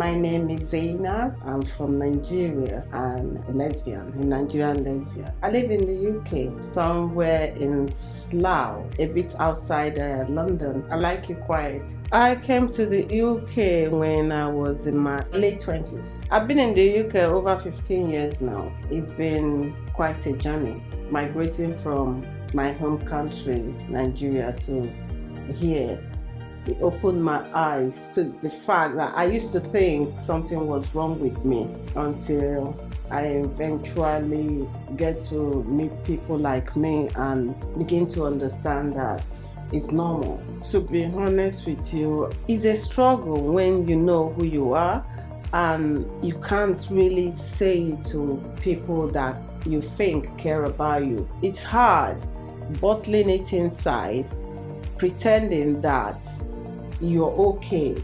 My name is Zainab. I'm from Nigeria. I'm a lesbian, a Nigerian lesbian. I live in the UK, somewhere in Slough, a bit outside uh, London. I like it quiet. I came to the UK when I was in my late 20s. I've been in the UK over 15 years now. It's been quite a journey, migrating from my home country, Nigeria, to here it opened my eyes to the fact that I used to think something was wrong with me until I eventually get to meet people like me and begin to understand that it's normal. To be honest with you, it's a struggle when you know who you are and you can't really say to people that you think care about you. It's hard bottling it inside, pretending that you're okay,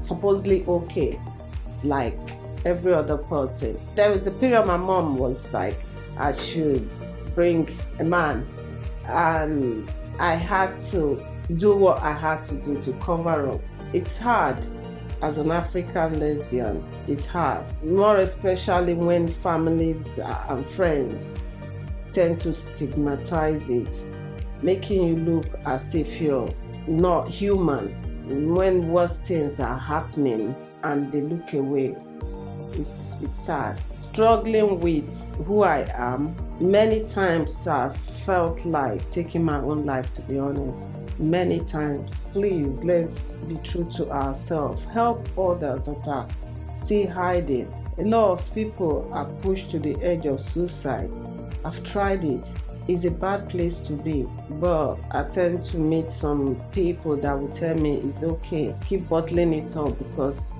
supposedly okay, like every other person. There was a period my mom was like, I should bring a man, and I had to do what I had to do to cover up. It's hard as an African lesbian, it's hard, more especially when families and friends tend to stigmatize it, making you look as if you're not human when worse things are happening and they look away it's it's sad. Struggling with who i am many times I've felt like taking my own life to be honest. Many times. Please let's be true to ourselves. Help others that are still hiding. A lot of people are pushed to the edge of suicide. I've tried it is a bad place to be. But I tend to meet some people that will tell me it's okay, keep bottling it up because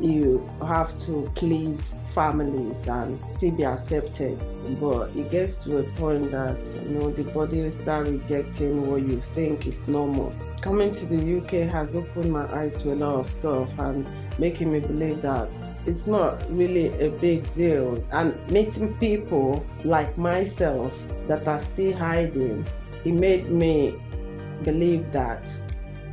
you have to please families and still be accepted. But it gets to a point that you know the body will start rejecting what you think is normal. Coming to the UK has opened my eyes to a lot of stuff and making me believe that it's not really a big deal. And meeting people like myself that are still hiding, it made me believe that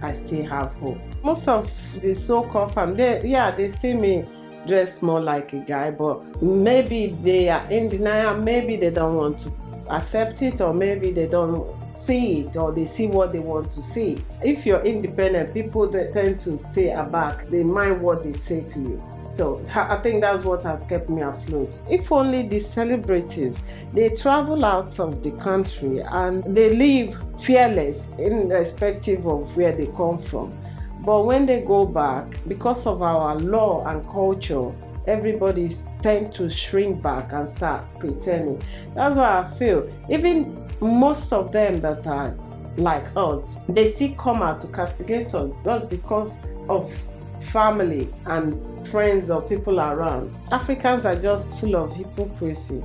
I still have hope. Most of the so-called family, yeah, they see me dress more like a guy, but maybe they are in denial, maybe they don't want to accept it, or maybe they don't see it or they see what they want to see. If you're independent, people tend to stay aback, they mind what they say to you. So I think that's what has kept me afloat. If only the celebrities they travel out of the country and they live fearless, irrespective of where they come from. But when they go back, because of our law and culture, everybody tend to shrink back and start pretending. That's why I feel even most of them that are like us, they still come out to castigate us just because of family and friends or people around. Africans are just full of hypocrisy.